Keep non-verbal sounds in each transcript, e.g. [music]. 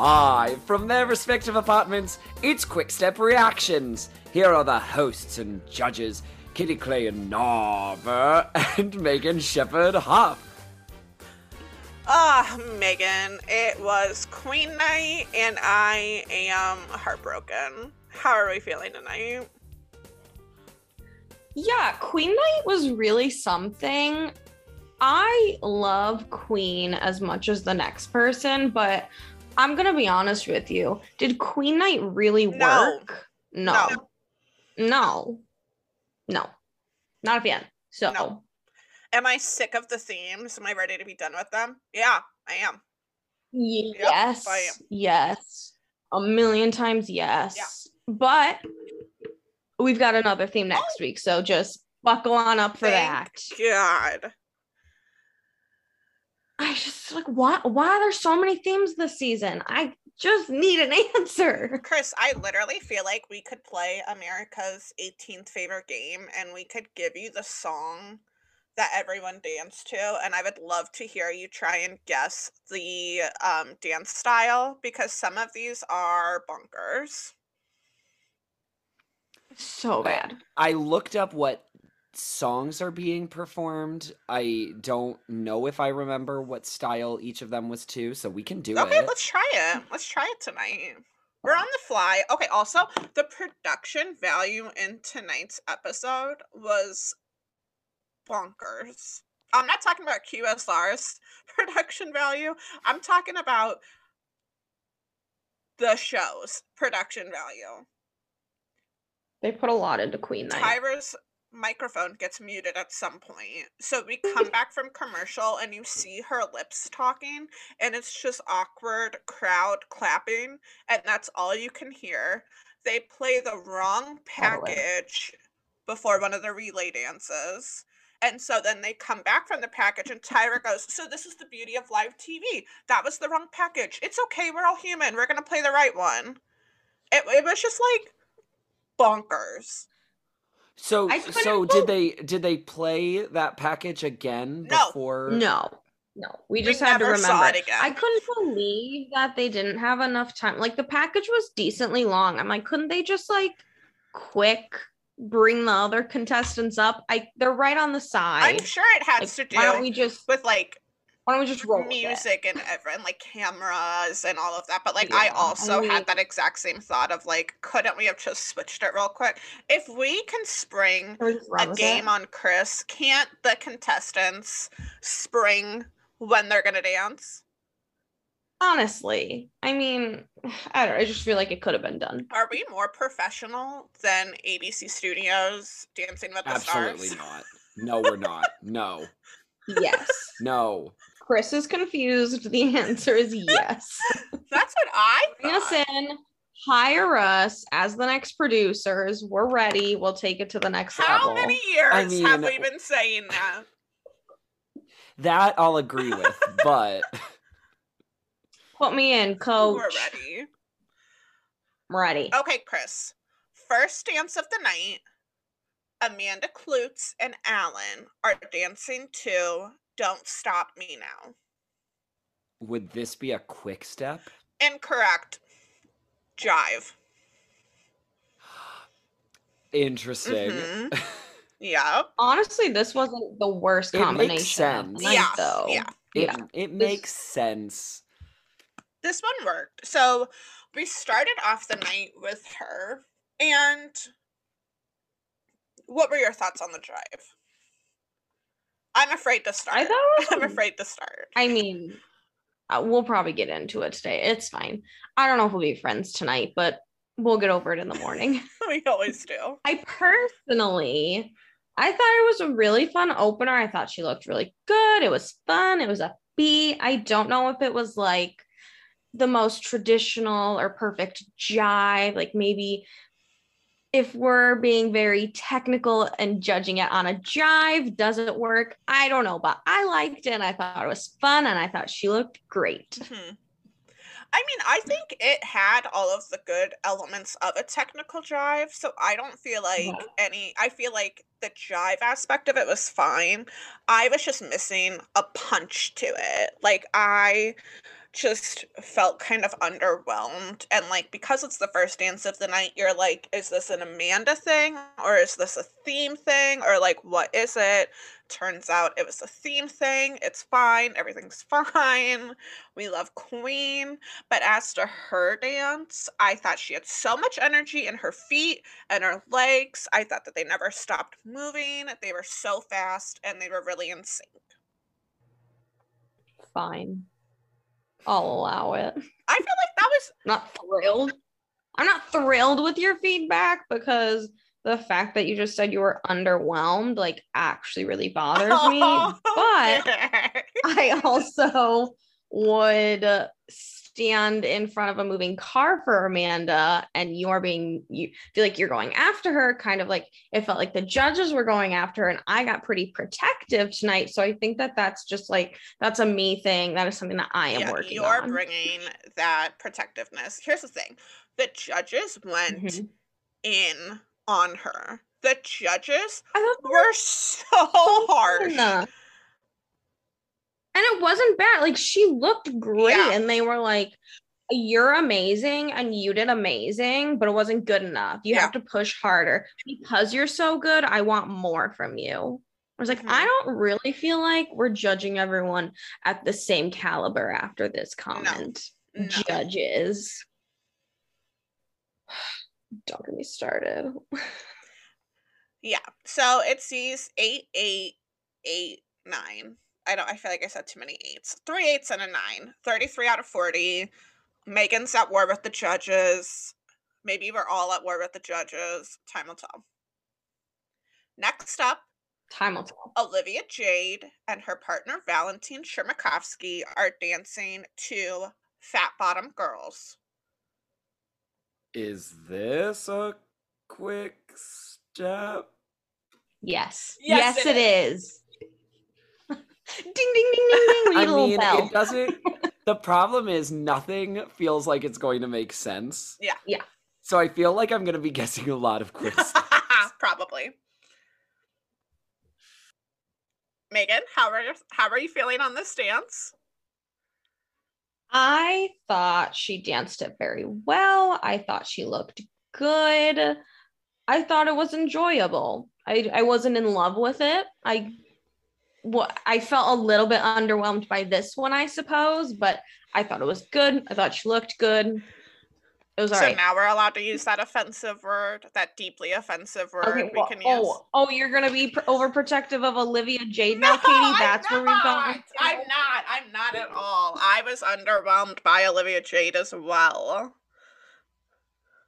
Live from their respective apartments, it's Quick Step Reactions. Here are the hosts and judges Kitty Clay and Narver [laughs] and Megan Shepherd Huff. Ah, Megan, it was Queen Night and I am heartbroken. How are we feeling tonight? Yeah, Queen Night was really something. I love Queen as much as the next person, but I'm gonna be honest with you. Did Queen Night really No. work? No. No. No. Not a fan. So No. Am I sick of the themes? Am I ready to be done with them? Yeah, I am. yes. I am. Yes. A million times yes. But we've got another theme oh. next week, so just buckle on up for Thank that. God. I just like why why are there so many themes this season? I just need an [laughs] answer. Chris, I literally feel like we could play America's 18th favorite game and we could give you the song that everyone danced to and I would love to hear you try and guess the um, dance style because some of these are bonkers. So bad. I looked up what songs are being performed. I don't know if I remember what style each of them was to, so we can do Okay, it. Okay, let's try it. Let's try it tonight. We're on the fly. Okay, also, the production value in tonight's episode was bonkers. I'm not talking about QSR's [laughs] production value. I'm talking about the show's production value. They put a lot into Queen Night. Tyra's microphone gets muted at some point. So we come [laughs] back from commercial and you see her lips talking and it's just awkward crowd clapping and that's all you can hear. They play the wrong package before one of the relay dances. And so then they come back from the package and Tyra goes, So this is the beauty of live TV. That was the wrong package. It's okay, we're all human. We're gonna play the right one. It, it was just like bonkers. So so bel- did they did they play that package again No. before No. No. We We just had to remember. it again. I couldn't believe that they didn't have enough time. Like the package was decently long. I'm like, couldn't they just like quick bring the other contestants up? I they're right on the side. I'm sure it has Like, to why don't we just with like why don't we just roll music and ev- and like cameras and all of that. But like I Yeah, I also mean- had that exact same thought of like, couldn't we have just switched it real quick? If we can spring Can we just run a game it? on Chris, can't the contestants spring when they're gonna dance? Honestly, I mean, [sighs] I don't. Know, i just feel like it could have been done. Are we more professional than ABC Studios Dancing with the Absolutely Stars? not. No, we're not. No. [laughs] Yes. No. Chris is confused. The answer is yes. [laughs] That's what I Bring us in, hire us as the next producers. We're ready. We'll take it to the next level. How level. many years have mean- we been saying that? That I'll agree with, [laughs] but Put me in, coach. We're ready. I'm ready. Okay, Chris. First dance of the night. Amanda Kloots and Alan are dancing to Don't Stop Me Now. would this be a quick step? Incorrect. Jive. Interesting. [laughs] Mhm. Yeah. Honestly, this wasn't the worst It makes combination of sense. night, Yeah. though. Yeah. It, Yeah. it This- makes sense. This one worked. So we started off the night with her. And what were your thoughts on the drive? I'm afraid to start. I thought [laughs] I'm afraid to start. I mean, uh, we'll probably get into it today. It's fine. I don't know if we'll be friends tonight, but we'll get over it in the morning. [laughs] we always do. [laughs] I personally, I thought it was a really fun opener. I thought she looked really good. It was fun. It was a B. I don't know if it was like the most traditional or perfect jive. Like maybe if we're being very technical and judging it on a jive, does it work? I don't know, but I liked it and I thought it was fun and I thought she looked great. Mhm. I mean, I think it had all of the good elements of a technical jive, so I don't feel like Yeah. any. I feel like the jive aspect of it was fine. I was just missing a punch to it. Like I just felt kind of underwhelmed. And like, because it's the first dance of the night, you're like, is this an Amanda thing or is this a theme thing or like, what is it? Turns out it was a theme thing. It's fine. Everything's [laughs] fine. We love Queen. But as to her dance, I thought she had so much energy in her feet and her legs. I thought that they never stopped moving. They were so fast and they were really in sync. Fine. I'll allow it. I feel like that was not thrilled. I'm not thrilled with your feedback because the fact that you just said you were underwhelmed like actually really bothers me. [laughs] But I also would stand in front of a moving car for Amanda and you're being you feel like you're going after her kind of like it felt like the judges were going after her and I got pretty protective tonight so I think that that's just like that's a me thing that is something that I am yeah, working you're on. bringing that protectiveness. Here's the thing. The judges went Mhm. in on her. The judges I thought they were [laughs] so harsh. fun. And it wasn't bad. Like she looked great, Yeah. and they were like, "You're amazing, and you did amazing, but it wasn't good enough. You Yeah. have to push harder because you're so good. I want more from you." I was like, Mhm. I don't really feel like we're judging everyone at the same caliber after this comment. No. Judges. [sighs] Don't get me started. Yeah. So it sees eight, eight, eight, nine. I don't I feel like I said too many eights. Three eights and a nine. 33 out of 40. Megan's at war with the judges. Maybe we're all at war with the judges. Time will tell. Next up, Time will tell. Olivia Jade and her partner Valentine Chmerkovskiy are dancing to Fat Bottom Girls. Is this a quick step? Yes. Yes, Yes, it it is. Ding ding ding ding ding. We [laughs] need I a little mean, bell. it doesn't. [laughs] the problem is nothing feels like it's going to make sense. Yeah. Yeah. So I feel like I'm going to be guessing a lot of quick steps. [laughs] Probably. Megan, how are you, how are you feeling on this dance? I thought she danced it very well. I thought she looked good. I thought it was enjoyable. I I wasn't in love with it. I what I felt a little bit underwhelmed by this one, I suppose, but I thought it was good. I thought she looked good. It was all right. so alright. now we're allowed to use that offensive word, that deeply offensive word Okay, we well, can oh, use. oh, oh, you're gonna be pr- overprotective of Olivia Jade No, now, Katie. I'm That's where we've not. gone. I'm not. I'm not at all. I was underwhelmed by Olivia Jade as well.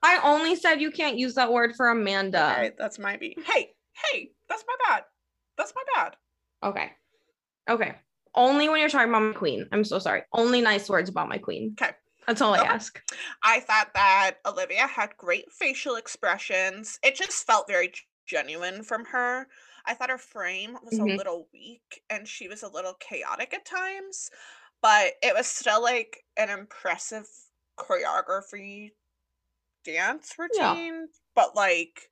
I only said you can't use that word for Amanda. Okay, that's my beat. Hey, hey, that's my bad. That's my bad. Okay. Okay. Only when you're talking about my queen. I'm so sorry. Only nice words about my queen. Okay. That's all I ask. I thought that Olivia had great facial expressions. It just felt very genuine from her. I thought her frame was a Mhm. little weak and she was a little chaotic at times, but it was still like an impressive choreography dance Yeah. routine. But like,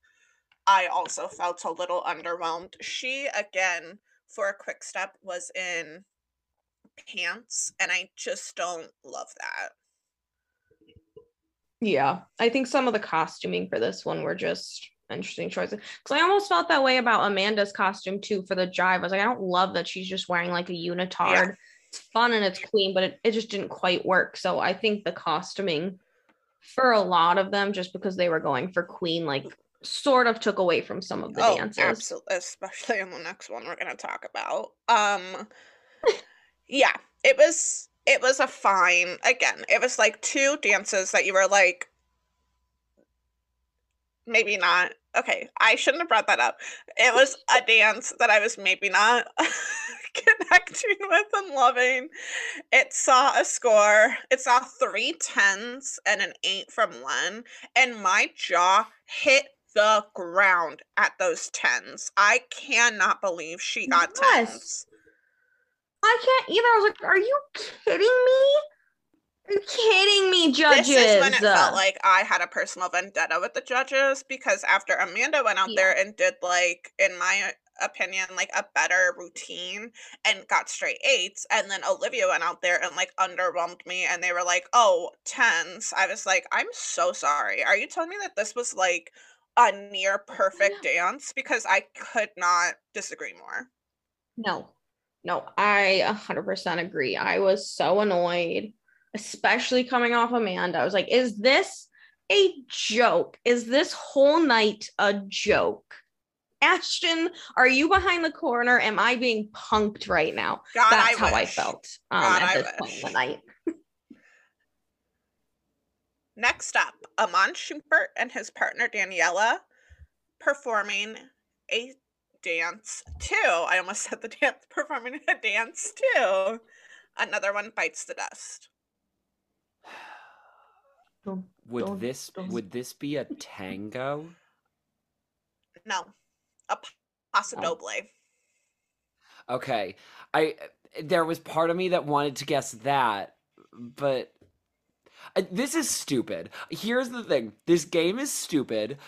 I also felt a little underwhelmed. She, again, for a quick step, was in pants, and I just don't love that. Yeah. I think some of the costuming for this one were just interesting choices. Because I almost felt that way about Amanda's costume too for the drive. I was like, I don't love that she's just wearing like a unitard. It's fun and it's clean, but it, it just didn't quite work. So I think the costuming for a lot of them, just because they were going for queen, like sort of took away from some of the dances. absolutely, especially in the next one we're gonna talk about. Um, yeah, it was it was a fine. Again, it was like two dances that you were like, maybe not. Okay, I shouldn't have brought that up. It was a dance that I was maybe not [laughs] connecting with and loving. It saw a score. It saw three tens and an eight from Len, and my jaw hit the ground at those tens. I cannot believe she got Yes. tens. I can't either. I was like, are you kidding me? Are you kidding me, judges? This is when it felt like I had a personal vendetta with the judges because after Amanda went out there and did like, in my opinion, like a better routine and got straight eights. And then Olivia went out there and like underwhelmed me and they were like, oh, tens. I was like, I'm so sorry. Are you telling me that this was like a near perfect dance? Because I could not disagree more. No, no, I 100% agree. I was so annoyed, especially coming off Amanda. I was like, is this a joke? Is this whole night a joke? Ashton, are you behind the corner? Am I being punked right now? God, That's I how I felt um, God, at I this point in the night. [laughs] Next up, Iman Shumpert and his partner Daniella performing a dance too. I almost [laughs] said the dance, performing a dance too. Another one bites the dust. [sighs] Would Don't- this don't- would this be a [laughs] tango? No, a p- paso Oh. doble. Okay. I there was part of me that wanted to guess that, but Uh, this is stupid. Here's the thing. This game is stupid.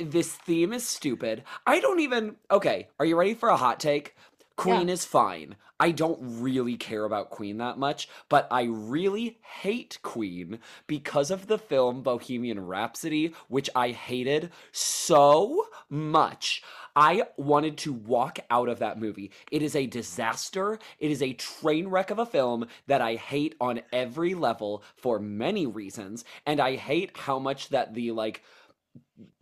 This theme is stupid. I don't even Okay, are you ready for a hot take? Queen is fine. I don't really care about Queen that much, but I really hate Queen because of the film Bohemian Rhapsody, which I hated so much. I wanted to walk out of that movie. It is a disaster. It is a train wreck of a film that I hate on every level for many reasons. And I hate how much that the like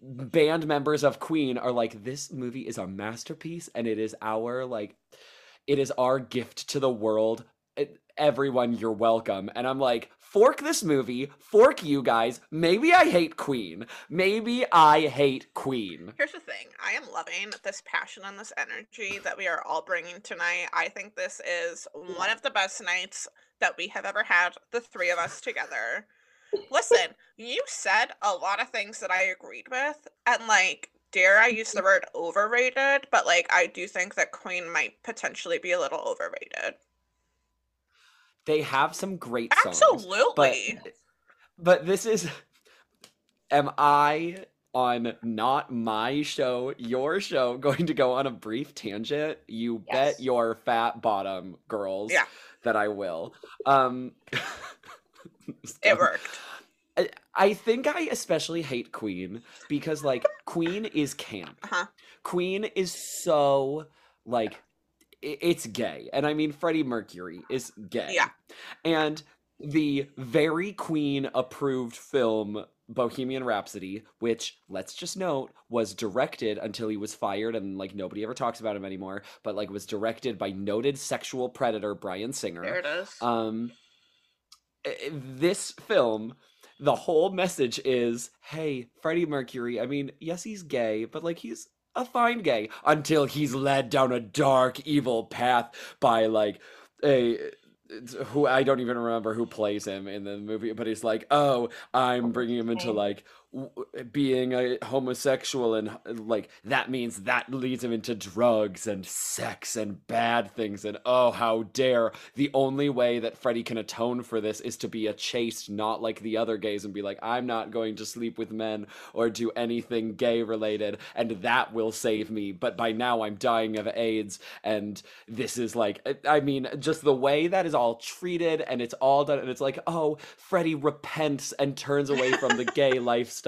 band members of Queen are like, this movie is a masterpiece and it is our like it is our gift to the world. Everyone, you're welcome. And I'm like, fork this movie, fork you guys. Maybe I hate Queen. Maybe I hate Queen. Here's the thing I am loving this passion and this energy that we are all bringing tonight. I think this is one of the best nights that we have ever had, the three of us together. Listen, you said a lot of things that I agreed with, and like, dare I use the word overrated, but like, I do think that Queen might potentially be a little overrated. They have some great songs. Absolutely. But but this is am I on not my show, your show, [laughs] going to go on a brief tangent? You Yes. bet your fat bottom girls Yeah. that I will. Um [laughs] it worked. I, I think I especially hate Queen because like Queen is camp. Uh-huh. Queen is so like it's gay. And I mean Freddie Mercury is gay. Yeah. And the very Queen approved film Bohemian Rhapsody, which let's just note was directed until he was fired and like nobody ever talks about him anymore, but like was directed by noted sexual predator Bryan Singer. There it is. Um, this film, the whole message is, hey, Freddie Mercury. I mean, yes, he's gay, but like he's a fine gay until he's led down a dark, evil path by like a who I don't even remember who plays him in the movie, but he's like, oh, I'm bringing him into like Uh, being a homosexual, and uh, like that means that leads him into drugs and sex and bad things, and oh, how dare! The only way that Freddie can atone for this is to be a chaste, not like the other gays, and be like, I'm not going to sleep with men or do anything gay related, and that will save me. But by now, I'm dying of AIDS, and this is like, I- I mean, just the way that is all treated, and it's all done, and it's like, oh, Freddie repents and turns away from the gay [laughs] lifestyle.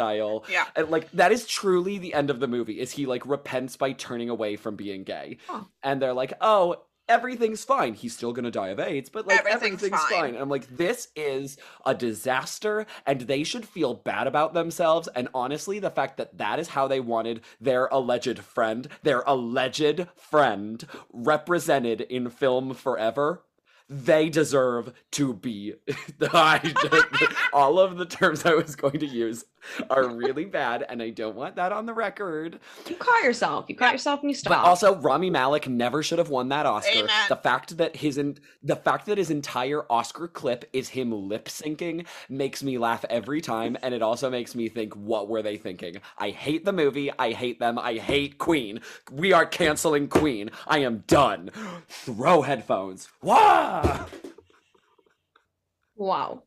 Yeah. And like that is truly the end of the movie. Is he like repents by turning away from being gay? Huh. And they're like, "Oh, everything's fine. He's still going to die of AIDS, but like Everything's everything's, fine." fine." And I'm like, "This is a disaster and they should feel bad about themselves." And honestly, the fact that that is how they wanted their alleged friend, their alleged friend represented in film forever, they deserve to be [laughs] I- [laughs] all of the terms I was going to use [laughs] are really bad and I don't want that on the record. You caught yourself. You caught yourself and you But stopped. also Rami Malek never should have won that Oscar. Amen. The fact that his in, the fact that his entire Oscar clip is him lip syncing makes me laugh every time and it also makes me think what were they thinking? I hate the movie. I hate them. I hate Queen. We are canceling Queen. I am done. [gasps] Throw headphones. Wah! wow.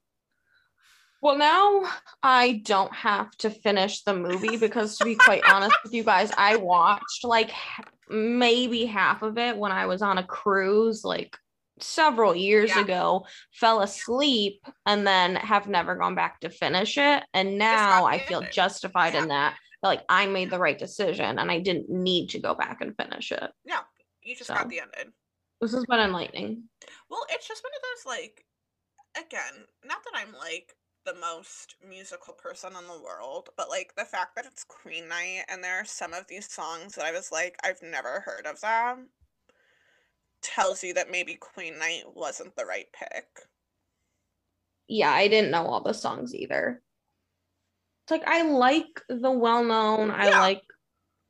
Well, now I don't have to finish the movie because, to be quite honest with you guys, I watched like maybe half of it when I was on a cruise, like several years Yeah. ago, fell asleep, and then have never gone back to finish it. And now I feel justified Yeah. in that. Like I made the right decision and I didn't need to go back and finish it. No, you just So. got the ending. This has been enlightening. Well, it's just one of those like again, not that I'm like the most musical person in the world, but like the fact that it's Queen Night and there are some of these songs that I was like, I've never heard of them tells you that maybe Queen Night wasn't the right pick. yeah, I didn't know all the songs either. It's like I like the well known, I Yeah. like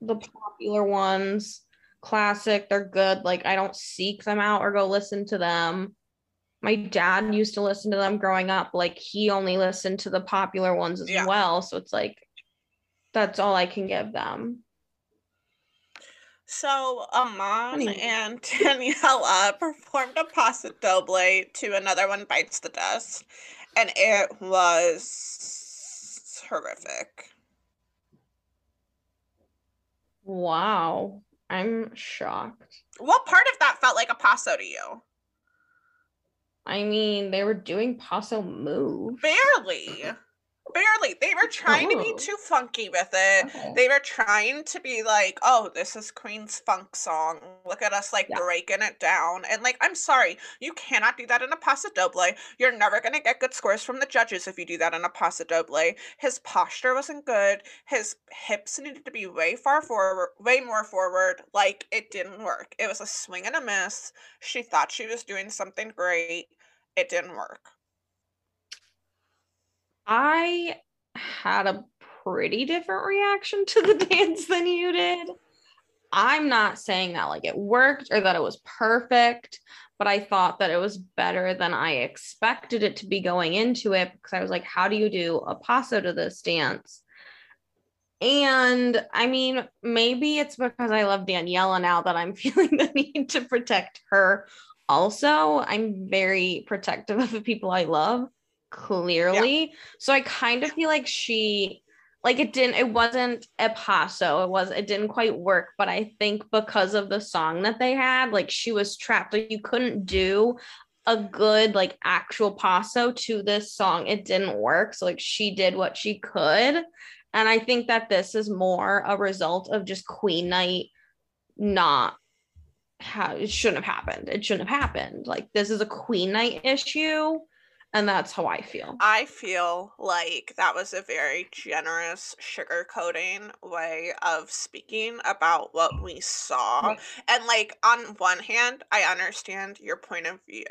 the popular ones, classic, they're good. Like I don't seek them out or go listen to them. My dad used to listen to them growing up. Like he only listened to the popular ones as Yeah. well. So it's like that's all I can give them. So Iman and [laughs] Daniella uh, performed a Paso Doble to another one bites the dust, and it was horrific. Wow. I'm shocked. What part of that felt like a paso to you? I mean, they were doing Paso move. Barely. Barely. They were trying to be Oh. too funky with it. Okay. They were trying to be like, oh, this is Queen's funk song. Look at us like Yeah. breaking it down. And like, I'm sorry, you cannot do that in a Paso Doble. You're never gonna get good scores from the judges if you do that in a Paso Doble. His posture wasn't good. His hips needed to be way far forward, way more forward. Like it didn't work. It was a swing and a miss. She thought she was doing something great. It didn't work. I had a pretty different reaction to the [laughs] dance than you did. I'm not saying that like it worked or that it was perfect, but I thought that it was better than I expected it to be going into it because I was like, how do you do a paso to this dance? And I mean, maybe it's because I love Daniella now that I'm [laughs] feeling the need to protect her. Also, I'm very protective of the people I love, clearly. So I kind of feel like she like it didn't it wasn't a paso. It was it didn't quite work but i think because of the song that they had like she was trapped. Like you couldn't do a good like actual paso to this song. It didn't work. So like she did what she could. And i think that this is more a result of just queen night not how it shouldn't have happened. It shouldn't have happened. Like this is a queen night issue and that's how i feel I feel like that was a very generous sugarcoating way of speaking about what we saw. And like on one hand, I understand your point of view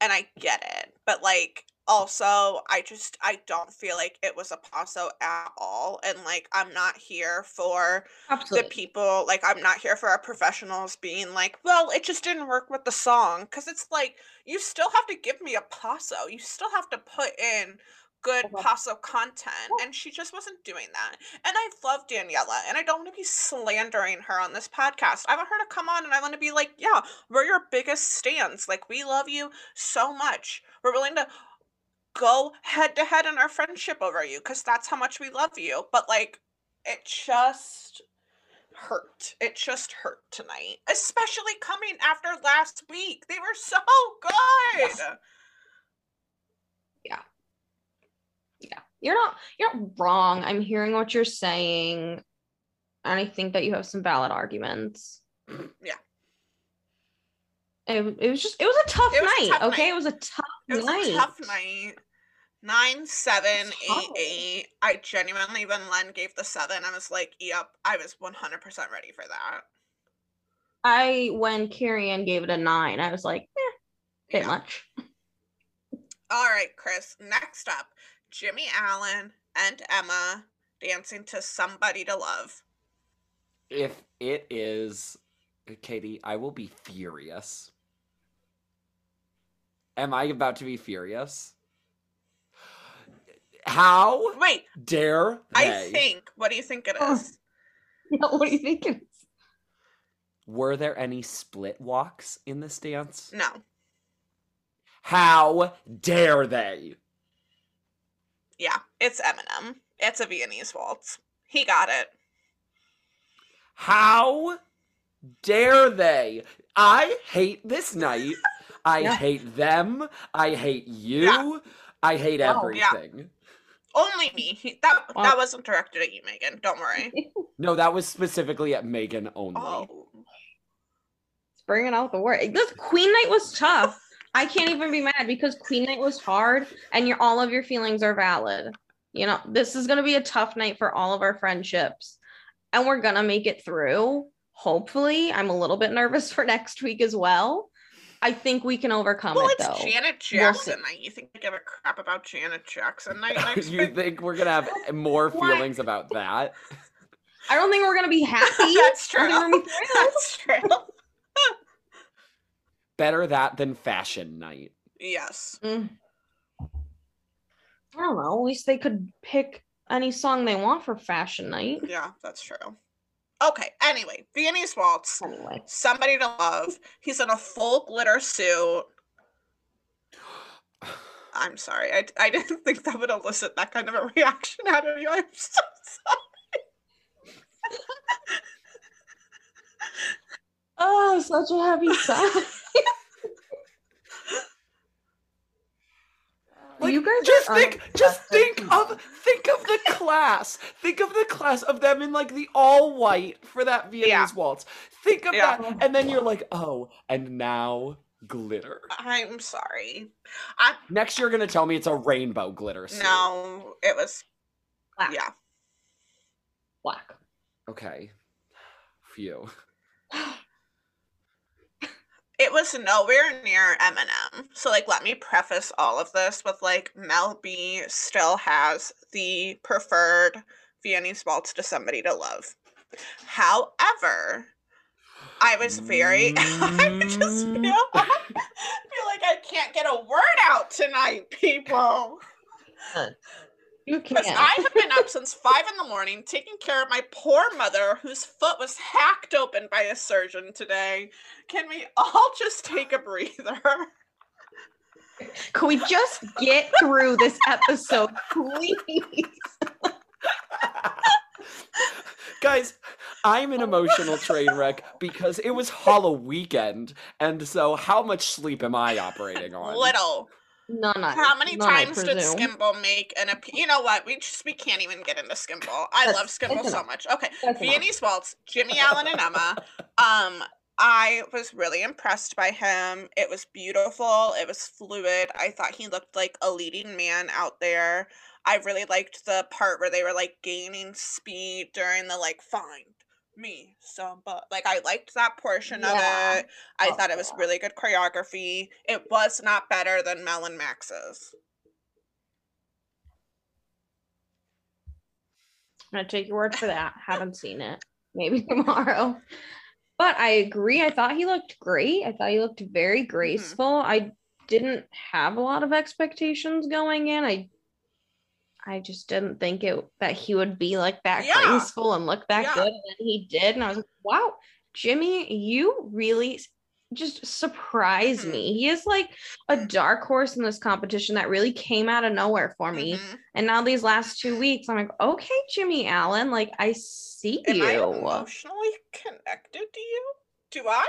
and I get it. But like also I just I don't feel like it was a paso at all. And like I'm not here for the people like i'm not here for our professionals being like well it just didn't work with the song because it's like you still have to give me a paso you still have to put in good Okay. paso content and she just wasn't doing that and i love daniella and i don't want to be slandering her on this podcast i want her to come on and i want to be like yeah we're your biggest stands like we love you so much we're willing to go head to head in our friendship over you because that's how much we love you but like it just hurt. It just hurt tonight, especially coming after last week. They were so good. Yes. yeah you're not you're not wrong i'm hearing what you're saying and i think that you have some valid arguments Yeah. it, it was just it was a tough was a night tough okay night. it was a tough It was night a tough night. Nine, seven, It's eight, hard. eight. I genuinely, when Len gave the seven, I was like, yep, I was 100% ready for that. i when carrie Ann gave it a nine i was like eh, bit Yeah. much All right, Chris. Next up, Jimmy Allen and Emma dancing to Somebody to Love. If it is Katie, I will be furious. Am I about to be furious? How Wait, dare they? I think, what do you think it is? [laughs] Is? what do you think it is? Were there any split walks in this dance? No. How dare they? Yeah, it's Eminem. It's a Viennese waltz. He got it. How dare they? I hate this night. [laughs] I Yeah. hate them. I hate you. Yeah. I hate Oh, yeah. everything. Only me. That Well- that wasn't directed at you, Megan. Don't worry. [laughs] No, that was specifically at Megan only. Oh, It's bringing out the word. This Queen Night was tough. I can't even be mad because Queen Night was hard, and your all of your feelings are valid. You know, this is gonna be a tough night for all of our friendships, and we're gonna make it through. Hopefully, I'm a little bit nervous [laughs] for next week as well. I think we can overcome well, it it's though. Janet We'll. Jackson night. You think I give a crap about Janet Jackson night [laughs] next you week? think we're gonna have [laughs] more feelings about that? I don't think we're gonna be happy. [laughs] That's true. we're gonna be thrilled. That's true. Better that than fashion night. Yes. Mm. I don't know. At least they could pick any song they want for fashion night. Yeah, that's true. Okay. Anyway, Viennese waltz. Anyway, Somebody to love. He's in a full glitter suit. I'm sorry. I, I didn't [laughs] think that would elicit that kind of a reaction out of you. I'm so sorry. [laughs] oh, such a heavy sigh. Like, you guys just think, just unimpressive think of, think of the class. Think of the class of them in like the all white for that Viennese Yeah. waltz. Think of Yeah. that, and then you're like, oh, and now glitter. I'm sorry. I Next, you're gonna tell me it's a rainbow glitter. suit. no, it was Black. yeah. Black. Okay. Phew. [laughs] It was nowhere near Eminem. So like let me preface all of this with like Mel B still has the preferred Viennese waltz to somebody to love. However, I was very [laughs] I just mm. feel [laughs] I feel like I can't get a word out tonight, people. You Because can't. I have been up since five in the morning taking care of my poor mother whose foot was hacked open by a surgeon today. Can we all [laughs] just take a breather? Can we just get through this episode, [laughs] please? [laughs] Guys, I'm an emotional train wreck because it was Hollow weekend, and so how much sleep am I operating on? Little. None. How many none, times did. Skimble make an ap- You know what? We just we can't even get into Skimble. I That's- love Skimble so enough. much. Okay, That's enough. Viennese Waltz, Jimmy Allen and Emma. Um, I was really impressed by him. It was beautiful. It was fluid. I thought he looked like a leading man out there. I really liked the part where they were like gaining speed during the like find me So, but Like I liked that portion Yeah. of it. I Oh, thought it was yeah. really good choreography. It was not better than Mel and Maks's. I'm gonna take your word for that. Haven't seen it. Maybe [laughs] tomorrow. But I agree. I thought he looked great. I thought he looked very mm-hmm. graceful. I didn't have a lot of expectations going in. I I just didn't think it that he would be like that Yeah. graceful and look that Yeah. good. And then he did. And I was like, wow, Jimmy, you really just surprised Mhm. me. He is like a dark horse in this competition that really came out of nowhere for me. Mhm. And now these last two weeks, I'm like, okay, Jimmy Allen, like I see Am I you. emotionally connected to you? Do I?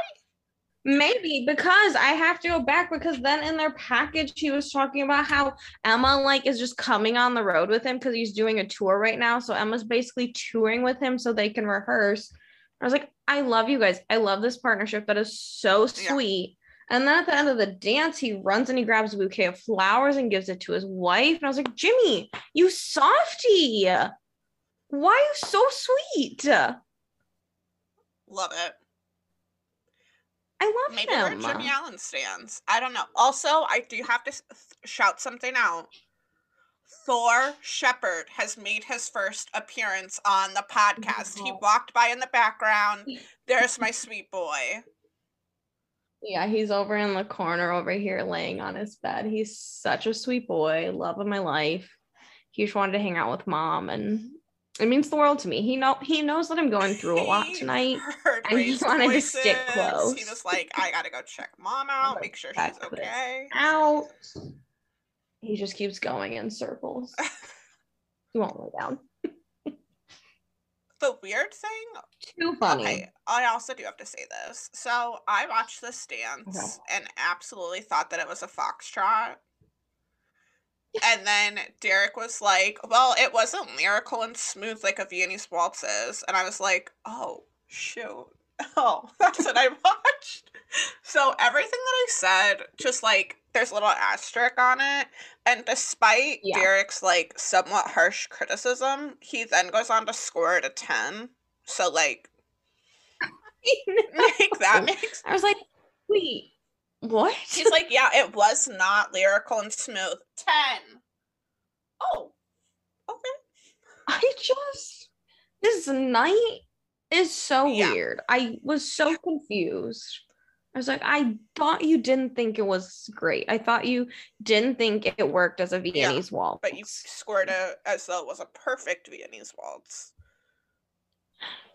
Maybe because I have to go back because then in their package he was talking about how Emma like is just coming on the road with him because he's doing a tour right now. So Emma's basically touring with him so they can rehearse. I was like, I love you guys. I love this partnership. That is so Yeah. sweet. And then at the end of the dance, he runs and he grabs a bouquet of flowers and gives it to his wife. And I was like, Jimmy, you softy. Why are you so sweet? Love it. Love Maybe him. we're Jimmy Allen stands. I don't know. Also, I do have to shout something out. Thor Shepard has made his first appearance on the podcast. He walked by in the background. [laughs] There's my sweet boy. Yeah, he's over in the corner over here laying on his bed. He's such a sweet boy, love of my life. He just wanted to hang out with mom and it means the world to me. He know he knows that I'm going through a lot tonight. and he wanted to stick close. He was like, I gotta go check mom [laughs] out, make sure she's okay. Out. He just keeps going in circles. [laughs] You won't lay down. The weird thing Too funny. Okay, I also do have to say this. So I watched this dance and absolutely thought that it was a foxtrot. And then Derek was like, "Well, it wasn't lyrical and smooth like a Viennese waltz is," and I was like, "Oh shoot, [laughs] oh [laughs] that's what I watched." So everything that I said, just like there's a little asterisk on it, and despite Yeah. Derek's like somewhat harsh criticism, he then goes on to score it a ten. So like [laughs] make that makes I was like, wait, what? He's like, yeah, it was not lyrical and smooth. Ten. Oh, okay. I just this night is so Yeah. weird. I was so confused. I was like, I thought you didn't think it was great. I thought you didn't think it worked as a Viennese waltz. But you scored it as though it was a perfect Viennese waltz.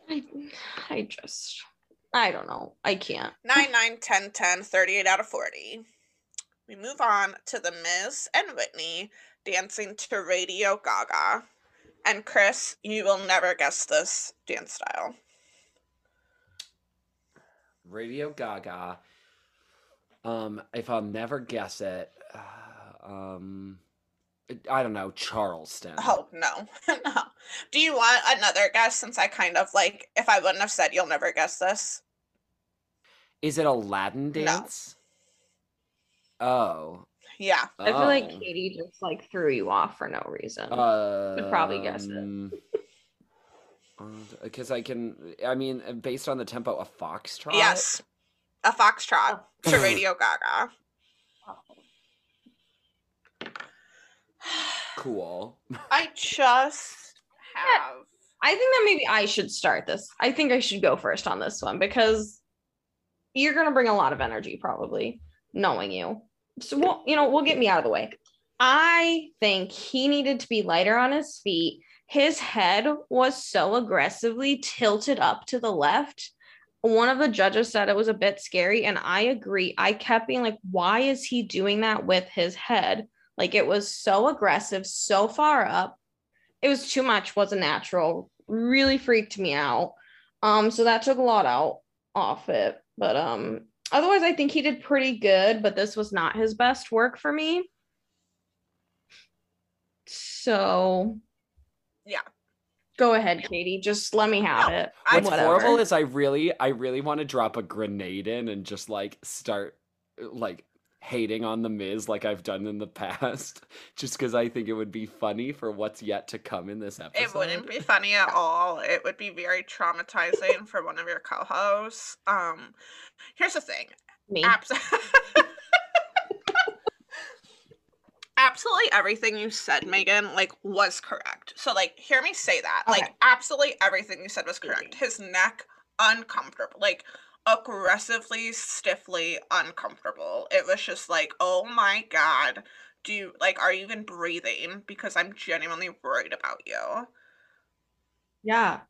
I, I just, I don't know. I can't. 9, 9, 10, 10, 38 out of 40. We move on to The Miz and Witney dancing to Radio Gaga. And Chris, you will never guess this dance style. Radio Gaga. Um, if I'll never guess it, uh, um, I don't know, Charleston. Oh, no. [laughs] no. Do you want another guess since I kind of like, if I wouldn't have said you'll never guess this? Is it a Latin No. dance? Oh. Yeah. I feel like oh. Katie just like threw you off for no reason. Uh, probably guess it. Because I can, I mean, uh, based on the tempo, a foxtrot. Yes. A foxtrot Oh. to Radio Gaga. [sighs] Cool. I [laughs] just have. I think that maybe I should start this. I think I should go first on this one because you're gonna bring a lot of energy, probably knowing you. So we'll, you know, we'll get me out of the way. I think he needed to be lighter on his feet. His head was so aggressively tilted up to the left. One of the judges said it was a bit scary, and I agree. I kept being like, why is he doing that with his head? Like it was so aggressive, so far up it was too much wasn't natural really freaked me out um so that took a lot out off it but um otherwise i think he did pretty good but this was not his best work for me so Yeah. go ahead katie just let me have No, it What's Whatever. horrible is I really, I really want to drop a grenade in and just like start like hating on the Miz like I've done in the [laughs] past, just because I think it would be funny for what's yet to come in this episode. It wouldn't be funny at [laughs] all. It would be very traumatizing for one of your co-hosts. Um, here's the thing. me Abs- [laughs] absolutely everything you said, Megan, like was correct. So like hear me say that. Like absolutely everything you said was correct. His neck uncomfortable. Like aggressively, stiffly uncomfortable. It was just like, oh my god. Do you like are you even breathing? Because I'm genuinely worried about you. yeah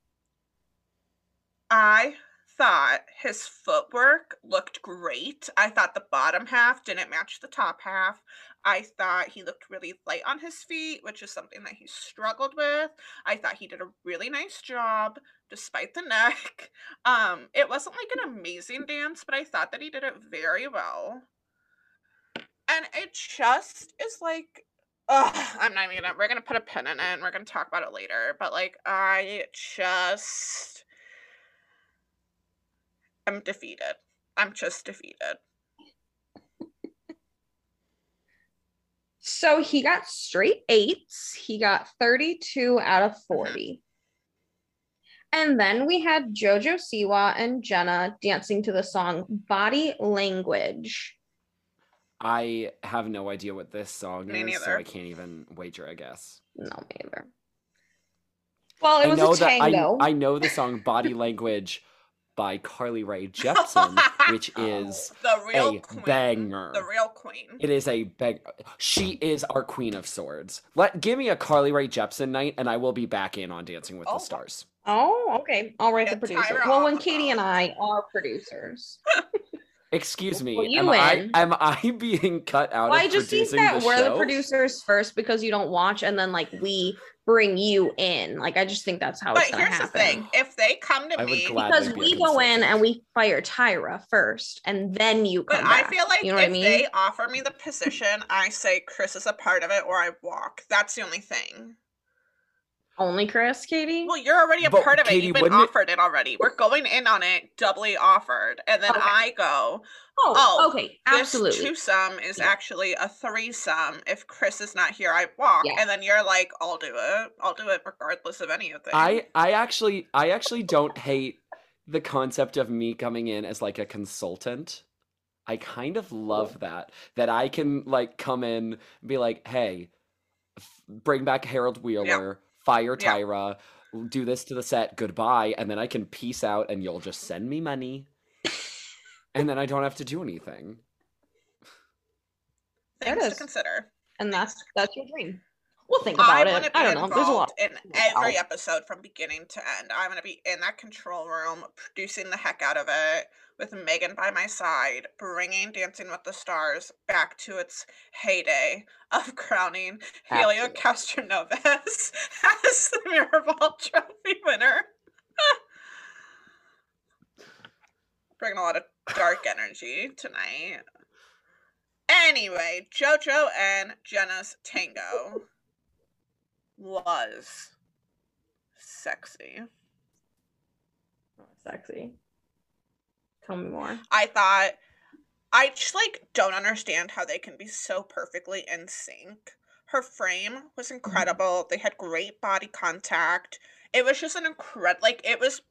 I thought his footwork looked great. I thought the bottom half didn't match the top half. I thought he looked really light on his feet, which is something that he struggled with. I thought he did a really nice job despite the [laughs] neck. Um it wasn't like an amazing dance, but I thought that he did it very well. And it just is like Ugh, [sighs] I'm not even gonna we're gonna put a pin in it and we're gonna talk about it later. But like I just I'm defeated. I'm just defeated. So he got straight eights he got 32 out of uh-huh. 40 and then we had jojo siwa and jenna dancing to the song body language I have no idea what this song Me is, so. I can't even wager. I guess. No, me either. Well, it I was know a that tango. I, I know the song "Body [laughs] Language" by Carly Rae [laughs] Jepsen, which oh, is the real a queen. banger. The real queen. It is a beg. She is our queen of swords. Let give me a Carly Rae Jepsen night, and I will be back in on Dancing with Oh. the Stars. oh, okay. I'll write the producer. Tyra Well, when. Katie and I are producers. [laughs] Excuse me. Well, you am I am I [laughs] being cut out Well, of I just think that the we're show? the producers first because you don't watch, and then like we bring you in. Like I just think that's how But it's gonna here's happen. the thing: if they come to I me, because be we go in and we fire Tyra first, and then you but come I feel like you know if I mean. they offer me the position, I say Chris is a part of it, or I walk. That's the only thing. Only Chris, Katie. Well, you're already a But, part of it. You've been wouldn't it- offered it already. We're going in on it doubly offered, and then Okay. I go. oh, oh, okay, This absolutely. twosome is Yeah. actually a threesome. If Chris is not here, I walk, Yeah. and then you're like, "I'll do it. I'll do it regardless of any of this." I I actually I actually don't hate the concept of me coming in as like a consultant. I kind of love that that I can like come in and be like, "Hey, f- bring back Harold Wheeler, fire Yeah. Tyra, do this to the set, goodbye," and then I can peace out and you'll just send me money. and then I don't have to do anything. There Things to consider. and that's that's your dream. We'll think about it. I don't know. There's a lot. in every episode from beginning to end. I'm going to be in that control room, producing the heck out of it, with Megan by my side, bringing Dancing with the Stars back to its heyday of crowning Helio. Castroneves [laughs] as the Mirrorball [laughs] Trophy winner. [laughs] Bringing a lot of dark energy tonight. Anyway, JoJo and Jenna's tango was sexy. Sexy. Tell me more. I thought I just like don't understand how they can be so perfectly in sync. Her frame was mm-hmm. incredible. They had great body contact. It was just an incredible like it was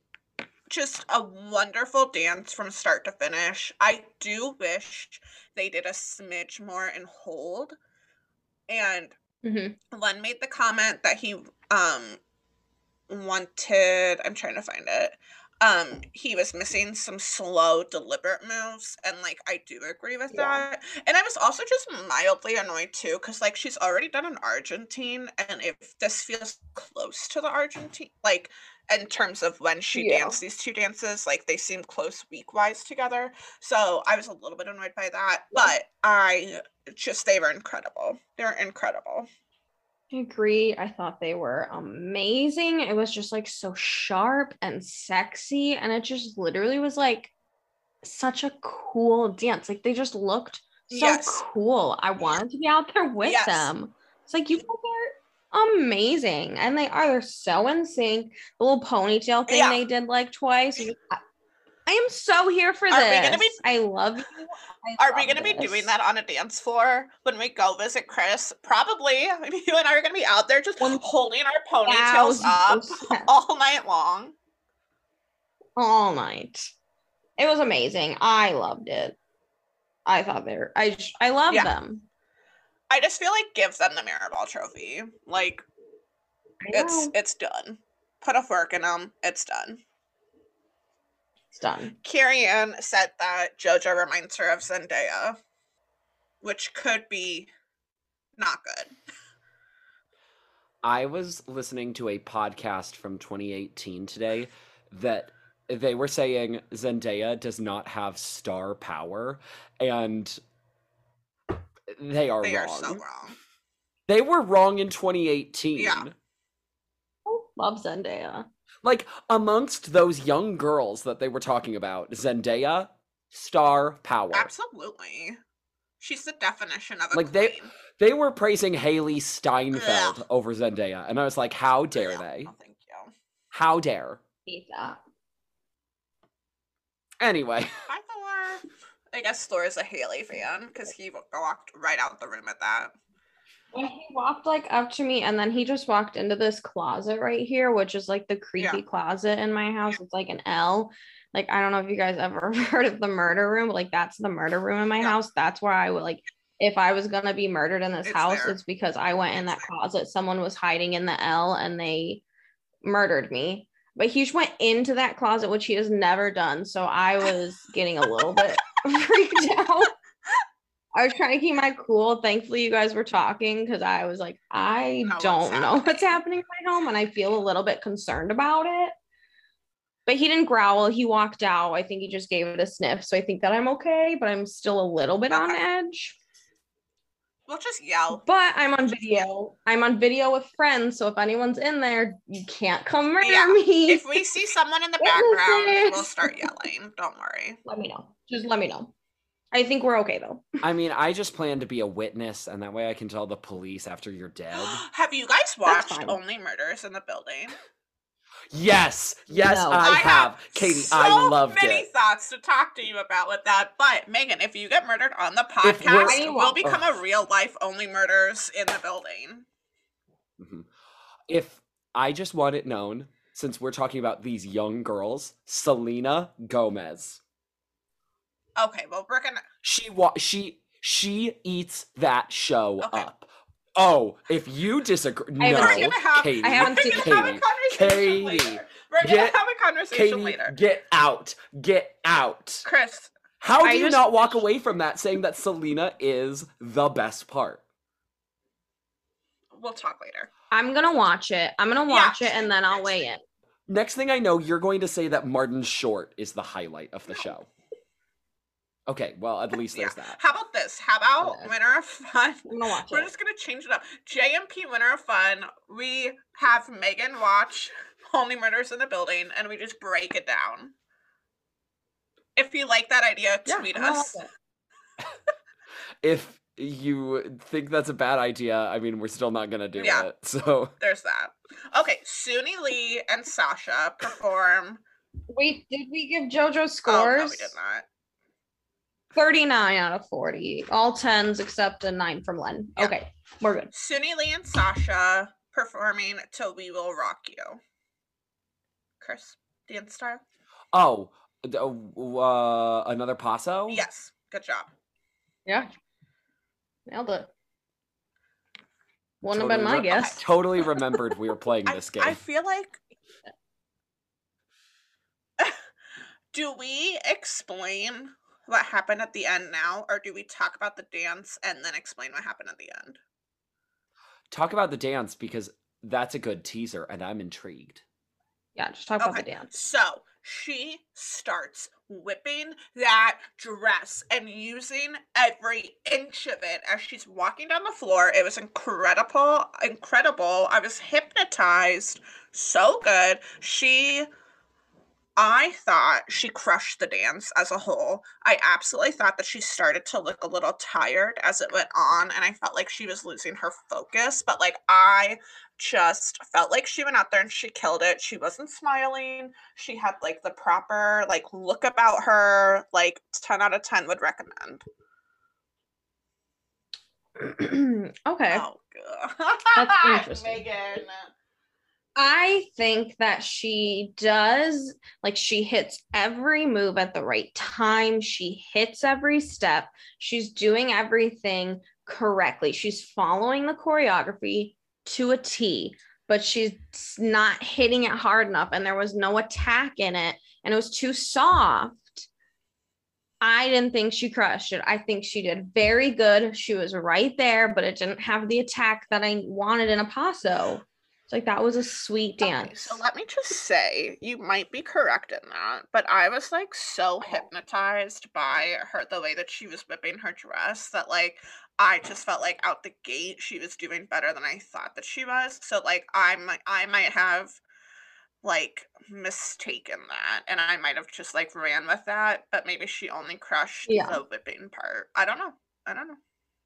just a wonderful dance from start to finish. I do wish they did a smidge more in hold. And Mm-hmm. Len made the comment that he um wanted I'm trying to find it. Um he was missing some slow deliberate moves and like I do agree with Yeah. that. And I was also just mildly annoyed too cuz like she's already done an Argentine and if this feels close to the Argentine like in terms of when she Yeah. danced these two dances like they seem close week wise together. So I was a little bit annoyed by that, Yeah. but I just they were incredible. They're incredible. I agree. I thought they were amazing. It was just like so sharp and sexy. And it just literally was like such a cool dance. Like they just looked so Yes. cool. I wanted to be out there with Yes. them. It's like you guys are amazing. And they are they're so in sync. The little ponytail thing Yeah. they did like twice. I, am so here for Are we this. gonna be- I love you. I Are we going to be doing that on a dance floor when we go visit Chris? Probably. [laughs] You and I are going to be out there just One holding our ponytails up percent. [laughs] all night long. all night. It was amazing. I loved it. I thought they were. I I love Yeah. them. I just feel like give them the Mirrorball trophy. Like it's it's done. Put a fork in them. It's done. It's done. Carrie Ann said that JoJo reminds her of Zendaya, which could be not good. I was listening to a podcast from 2018 today that they were saying Zendaya does not have star power, and they are They wrong. are so wrong. They were wrong in 2018. Yeah. Oh, love Zendaya. Like amongst those young girls that they were talking about, Zendaya, star power. Absolutely. She's the definition of a Like, they- queen. They were praising Hailee Steinfeld Ugh. over Zendaya, and I was like, how oh, dare Yeah, they? no, thank you. How dare? Hate that. Anyway, [laughs] Hi, Thor. I guess Thor is a Hailee fan because he walked right out the room at that. He walked like up to me, and then he just walked into this closet right here, which is like the creepy closet in my house. It's like an L. Like I don't know if you guys ever [laughs] heard of the murder room. but, Like that's the murder room in my Yeah. house. That's where I would like if I was gonna be murdered in this It's house, there. it's because I went in that It's closet. Someone was hiding in the L and they murdered me. But he just went into that closet, which he has never done. So I was getting a little bit [laughs] [laughs] freaked out. I was trying to keep my cool. Thankfully, you guys were talking because I was like, I don't know [laughs] what's happening. in my home, and I feel a little bit concerned about it. But he didn't growl. He walked out. I think he just gave it a sniff. So I think that I'm okay, but I'm still a little bit on edge. We'll just yell. But I'm on video. I'm on video with friends, so if anyone's in there, you can't come murder Yeah, me. If we see someone in the [laughs] background, we'll start yelling. Don't worry. let me know. Just let me know. I think we're okay though. [laughs] I mean, I just plan to be a witness, and that way I can tell the police after you're [gasps] dead. Have you guys watched. Only Murders in the Building? Yes, yes, No. I, I have. have Katie, so I loved many it. thoughts to talk to you about with that. But Megan, if you get murdered on the podcast, we'll want- become a real life Only Murders in the Building. Mhm. If I just want it known, since we're talking about these young girls, Selena Gomez. Okay, well we're gonna. She wa- she she eats that show Okay. up. Oh, if you disagree, I no, haven't We're gonna have. Katie, I haven't we're seen gonna have a conversation Katie, later. We're gonna get- have a conversation Katie, later. get out, get out. Chris, How do I you just- not walk away from that saying that Selena is the best part? we'll talk later. I'm gonna watch it. I'm gonna Yeah, watch it and then I'll next weigh week. in. Next thing I know, you're going to say that Martin Short is the highlight of the No. show. Okay, well, at least Yeah. there's that. How about this? How about Whatever. winner of fun? I'm gonna watch We're it. just gonna change it up. JMP winner of fun. We have Megan watch [laughs] Only Murders in the Building, and we just break it down. If you like that idea, tweet I'm us. [laughs] If you think that's a bad idea, I mean, we're still not gonna do Yeah. it. [laughs] So There's that. Okay, Suni Lee and Sasha perform. Wait, did we give JoJo scores? Oh scores? no, we did not. 39 out of 40. All 10s except a 9 from Len. Yeah. Okay, we're good. Suni Lee and Sasha performing "Till We Will Rock You." Chris, dance style. Oh, uh, another paso? Yes, good job. Yeah. Nailed it. Wouldn't have been my re- guess. [laughs] Totally remembered we were playing [laughs] I, this game. I feel like. [laughs] do we explain what happened at the end now, or do we talk about the dance and then explain what happened at the end? Talk about the dance because that's a good teaser and I'm intrigued. Yeah, just talk about the dance. So she starts whipping that dress and using every inch of it as she's walking down the floor. It was incredible, incredible. I was hypnotized. So good. She I thought she crushed the dance as a whole. I absolutely thought that she started to look a little tired as it went on, and I felt like she was losing her focus. But like, I just felt like she went out there and she killed it. She wasn't smiling. She had like the proper like look about her. Like 10 out of 10 would recommend. [clears throat] okay. Oh. That's [laughs] interesting. Megan. I think that she does, like, she hits every move at the right time. She hits every step. She's doing everything correctly. She's following the choreography to a T, but she's not hitting it hard enough. And there was no attack in it, and it was too soft. I didn't think she crushed it. I think she did very good. She was right there, but it didn't have the attack that I wanted in a paso. It's like that was a sweet Okay, dance. so let me just say, you might be correct in that, but I was like so oh. hypnotized by her, the way that she was whipping her dress, that like I just felt like out the gate she was doing better than I thought that she was. So like I might, I might have like mistaken that, and I might have just like ran with that, but maybe she only crushed Yeah. the whipping part. I don't know. I don't know.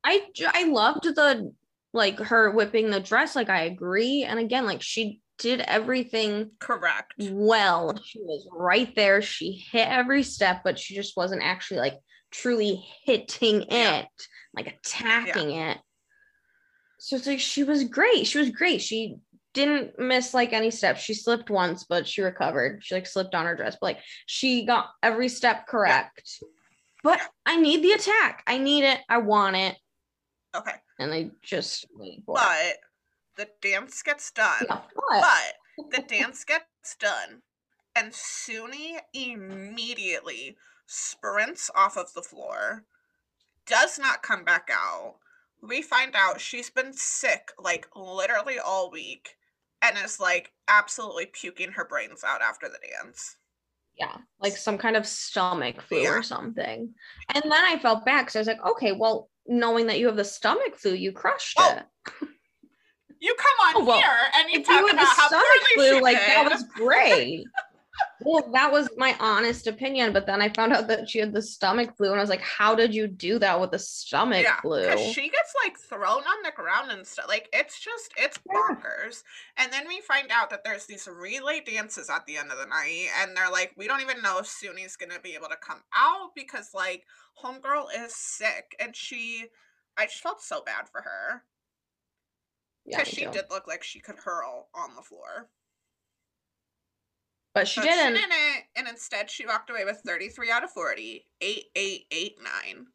I I loved the like her whipping the dress. Like I agree, and again, like she did everything Correct. well. She was right there. She hit every step, but she just wasn't actually like truly hitting Yeah. it, like attacking it. So it's like she was great. She was great. She didn't miss like any steps. She slipped once, but she recovered. She like slipped on her dress, but like she got every step correct. But I need the attack. I need it. I want it. Okay, And they just waiting for it. but the dance gets done. Yeah, but But the [laughs] dance gets done, and Suni immediately sprints off of the floor, does not come back out. We find out she's been sick like literally all week and is like absolutely puking her brains out after the dance. yeah, like some kind of stomach flu Yeah. or something. And then I felt bad So I was like, okay, well, knowing that you have the stomach flu, you crushed Oh, it. You come on Oh, well, here and you talk you about the how stomach poorly flu, like did. that was great. [laughs] well, that was my honest opinion. But then I found out that she had the stomach flu, and I was like, "How did you do that with the stomach yeah, flu?" she gets like thrown on the ground and stuff. Like it's just it's Yeah. bonkers. And then we find out that there's these relay dances at the end of the night, and they're like, we don't even know if Suni's gonna be able to come out because like homegirl is sick, and she, I just felt so bad for her yeah, because me she did look like she could hurl on the floor. But she But didn't. She didn't, and instead she walked away with 33 out of 40, 8889.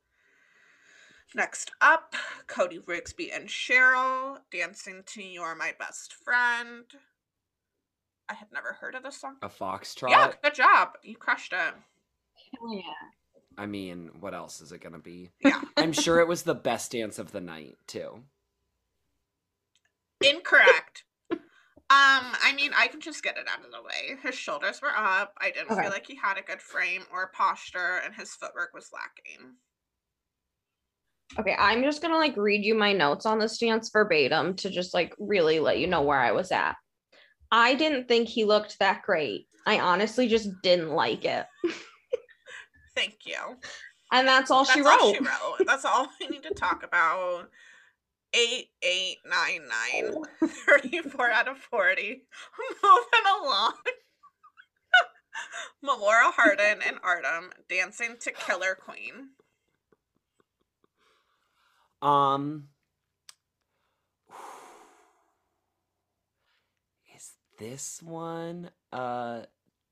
Next up, Cody Rigsby and Cheryl dancing to You're My Best Friend. I had never heard of this song. A foxtrot. Yeah, good job. You crushed it. Yeah. I mean, what else is it gonna be? Yeah. [laughs] I'm sure it was the best dance of the night too. Incorrect. Um, I mean, I can just get it out of the way. His shoulders were up. I didn't Okay. feel like he had a good frame or posture, and his footwork was lacking. Okay, I'm just gonna like read you my notes on this dance verbatim to just like really let you know where I was at. I didn't think he looked that great. I honestly just didn't like it. Thank you. And that's all That's she all wrote. she wrote. That's all we need to talk about. 8899, [laughs] 34 out of 40. [laughs] Moving along. [laughs] Melora Hardin and Artem dancing to Killer Queen. Um Is this one a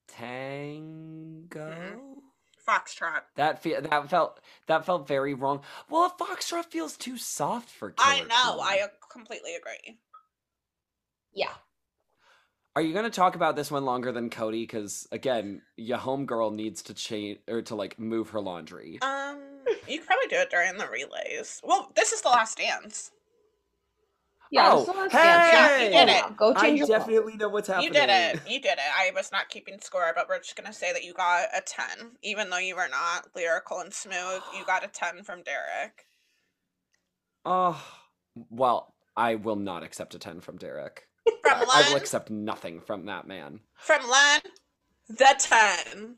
tango? Foxtrot. That fe- that felt that felt very wrong. Well, a foxtrot feels too soft for Killer I know. Queen. I uh, completely agree. Yeah. Are you gonna talk about this one longer than Cody? Because again, your homegirl needs to change or to like move her laundry. Um, you could probably do it during the relays. Well, this is the last dance. Yeah, Oh, this is the hey! Yeah, you did it. Go I change your clothes. definitely know what's happening. You did it. You did it. I was not keeping score, but we're just gonna say that you got a ten, even though you were not lyrical and smooth. You got a ten from Derek. Oh, well, I will not accept a ten from Derek. From I, I will accept nothing from that man. from Len, the ten.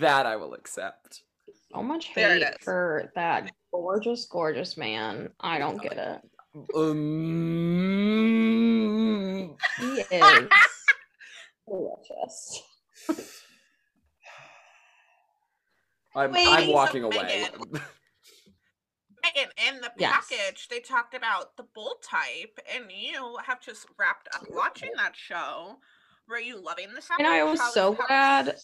That I will accept. So much There it hate for that gorgeous, gorgeous man. I don't get it. Um, He is delicious. I'm, I'm walking of away. Megan, in the Yes. package, they talked about the bold type, and you have just wrapped up watching that show. Were you loving this? And I package? was so glad.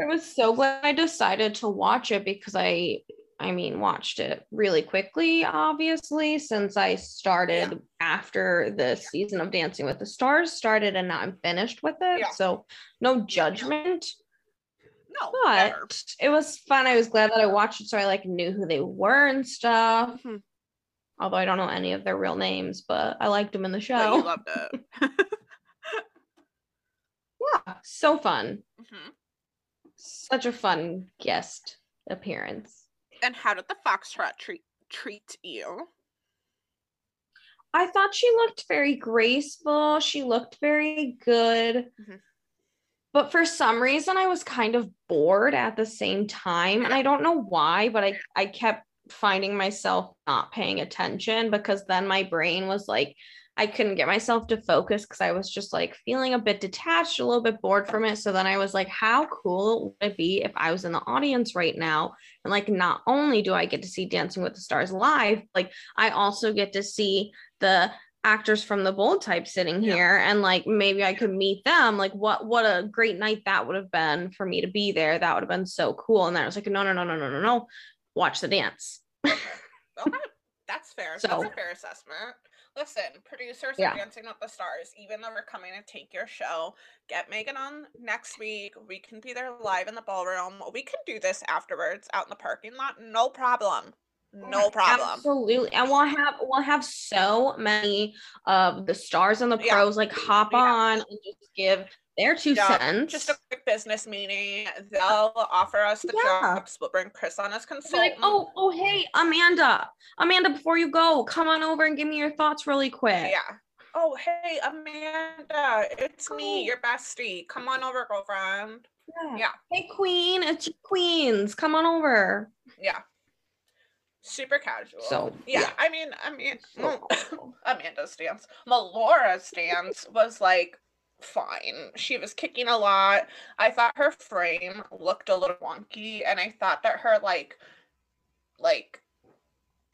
I was so glad I decided to watch it because I, I mean, watched it really quickly, obviously, since I started after the season of Dancing with the Stars started and now I'm finished with it. Yeah. So no judgment, No, but never. it was fun. I was glad that I watched it so I like knew who they were and stuff. Mhm. Although I don't know any of their real names, but I liked them in the show. loved it. [laughs] yeah, so fun. Mhm. Such a fun guest appearance. And how did the foxtrot treat treat you? I thought she looked very graceful. She looked very good. Mhm. But for some reason, I was kind of bored at the same time. And I don't know why, but I, I kept finding myself not paying attention because then my brain was like, I couldn't get myself to focus because I was just like feeling a bit detached, a little bit bored from it. So then I was like, how cool would it be if I was in the audience right now? And like, not only do I get to see Dancing with the Stars live, like, I also get to see the actors from the bold type sitting Yeah. here and like maybe I could meet them. Like what what a great night that would have been for me to be there. That would have been so cool. And then I was like, no, no, no, no, no, no, no. Watch the dance. [laughs] Okay, that's fair. So- that's a fair assessment. Listen, producers Yeah. of Dancing with the Stars, even though we're coming to take your show, get Megan on next week. We can be there live in the ballroom. We can do this afterwards out in the parking lot. No problem. Oh, no problem. Absolutely. And we'll have we'll have so many of the stars and the Yeah. pros like hop Yeah. on and just give their two Yeah, cents. Just a quick business meeting. They'll offer us the Yeah. jobs. We'll bring Chris on as consultant. like, oh, oh, hey, Amanda, Amanda, before you go, come on over and give me your thoughts really quick. yeah. Oh, hey, Amanda, it's me, Oh. your bestie. Come on over, girlfriend. Yeah. Hey, Queen, it's Queens. Come on over. Yeah. Super casual. So, yeah, yeah. I mean, I mean, So. [laughs] Amanda's dance. Melora's dance was like fine. She was kicking a lot. I thought her frame looked a little wonky, and I thought that her like like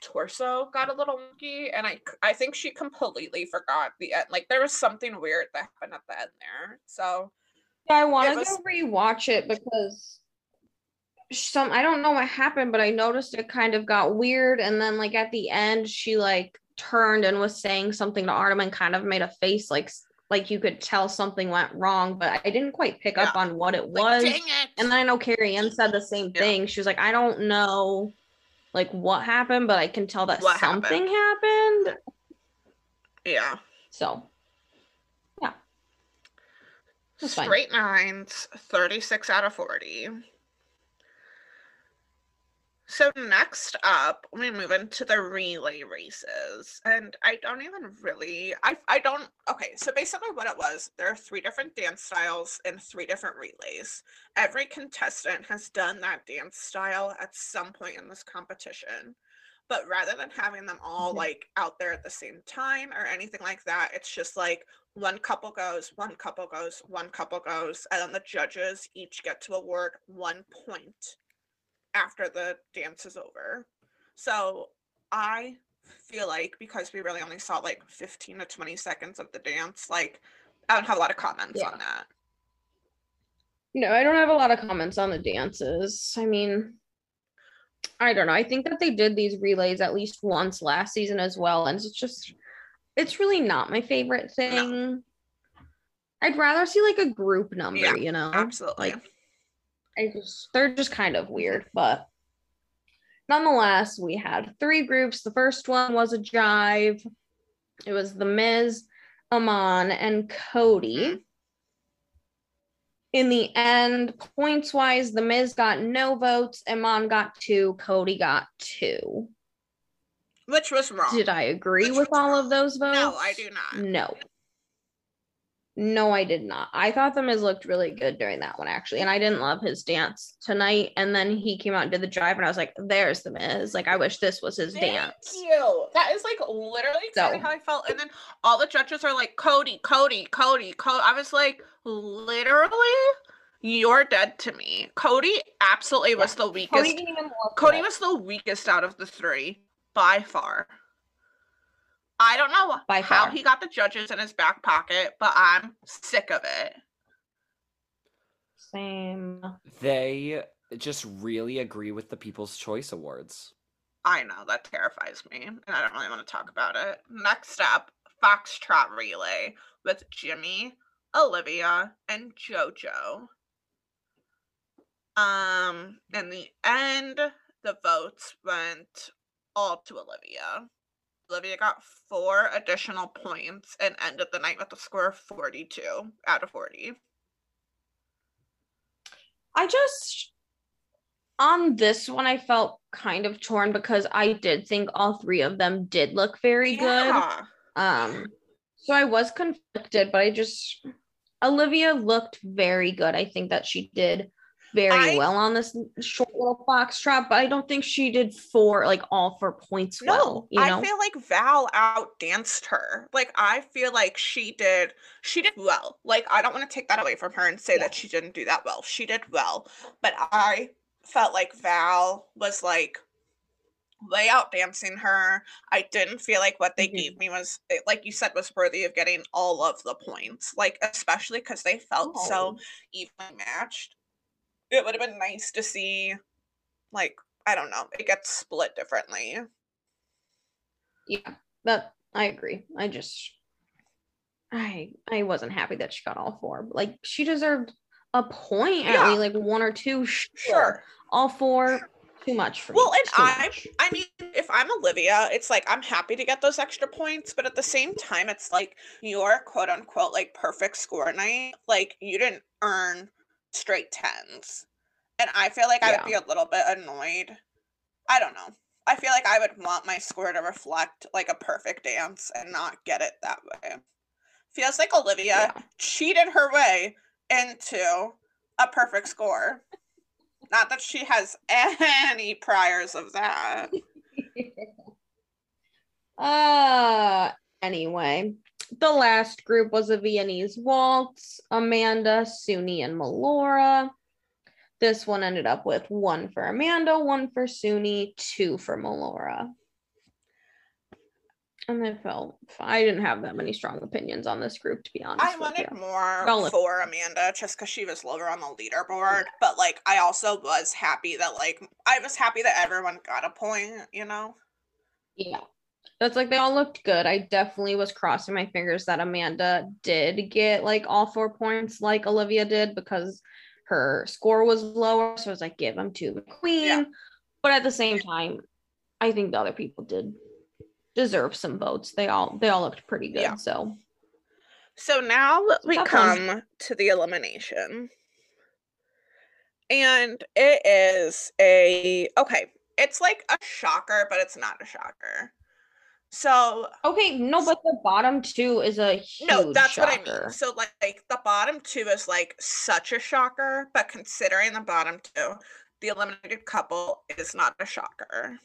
torso got a little wonky, and I I think she completely forgot the end. Like there was something weird that happened at the end there. So Yeah, I want to was- rewatch it because some I don't know what happened, but I noticed it kind of got weird, and then like at the end, she like turned and was saying something to Artem and kind of made a face like like you could tell something went wrong, but I didn't quite pick up on what it like, was. dang it. And then I know Carrie Ann said the same Yeah. thing. She was like, I don't know like what happened, but I can tell that What something happened. yeah. So yeah. Straight nines, 36 out of 40. So next up, we move into the relay races. And I don't even really I I don't okay, so basically what it was, there are three different dance styles and three different relays. Every contestant has done that dance style at some point in this competition. But rather than having them all Mhm. like out there at the same time or anything like that, it's just like one couple goes, one couple goes, one couple goes, and then the judges each get to award one point after the dance is over. So I feel like because we really only saw like 15 to 20 seconds of the dance, like I don't have a lot of comments Yeah. on that. No, I don't have a lot of comments on the dances. I mean, I don't know. I think that they did these relays at least once last season as well. And it's just, it's really not my favorite thing. I'd rather see like a group number, Yeah, you know? Absolutely. Like, I just, they're just kind of weird. But nonetheless, we had three groups. The first one was a jive, it was The Miz, Iman, and Cody in the end, points wise, the Miz got no votes, Iman got two, Cody got two. Which was wrong. Did I agree Which with all wrong. of those votes? No, I do not. No. No, I did not. I thought the Miz looked really good during that one, actually. And I didn't love his dance tonight. And then he came out and did the jive, and I was like, there's the Miz. Like, I wish this was his Thank dance. you. That is like literally exactly So- how I felt. And then all the judges are like, Cody, Cody, Cody, Cody. I was like, literally, you're dead to me. Cody absolutely was the weakest. Cody didn't even look Cody was the weakest out of the three by far. I don't know By how far. he got the judges in his back pocket, but I'm sick of it. Same. They just really agree with the People's Choice Awards. I know that terrifies me, and I don't really want to talk about it. Next up, Foxtrot Relay with Jimmy, Olivia, and JoJo. Um, in the end, the votes went all to Olivia. Olivia got four additional points and ended the night with a score of 42 out of 40. I just on this one I felt kind of torn because I did think all three of them did look very good. Um so I was conflicted, but I just Olivia looked very good. I think that she did very I- well on this short little foxtrot, but I don't think she did four like all four points No, well. You know, I feel like Val outdanced her. Like I feel like she did she did well. Like I don't want to take that away from her and say Yeah. that she didn't do that well. She did well. But I felt like Val was like way out dancing her. I didn't feel like what they Mhm. gave me was like you said was worthy of getting all of the points. Like especially because they felt so Oh. evenly matched. It would have been nice to see like I don't know, it gets split differently. yeah, that I agree. I just I I wasn't happy that she got all four. Like she deserved a point at Yeah. least, like one or two. Sure. Sure. All four, too much for Well, me. and I. I mean, if I'm Olivia, it's like I'm happy to get those extra points, but at the same time, it's like your quote unquote like perfect score night. Like you didn't earn straight tens, and I feel like I would be a little bit annoyed. I don't know. I feel like I would want my score to reflect like a perfect dance and not get it that way. Feels like Olivia Yeah. cheated her way into a perfect score. Not that she has any priors of that. [laughs] Uh anyway, the last group was a Viennese waltz, Amanda, Suni, and Melora. This one ended up with one for Amanda, one for Suni, two for Melora. And I felt I didn't have that many strong opinions on this group, to be honest. I wanted you. more for Amanda just because she was lower on the leaderboard. But like, I also was happy that like I was happy that everyone got a point. You know. Yeah. That's like they all looked good. I definitely was crossing my fingers that Amanda did get like all four points like Olivia did because her score was lower. So I was like, give them to the queen. But at the same time, I think the other people did deserve some votes. They all they all looked pretty good. Yeah. So So now we come to the elimination. And it is a okay, it's like a shocker, but it's not a shocker. So okay, no, but the bottom two is a huge no, that's what I mean. So like, like the bottom two is like such a shocker, but considering the bottom two, the eliminated couple is not a shocker.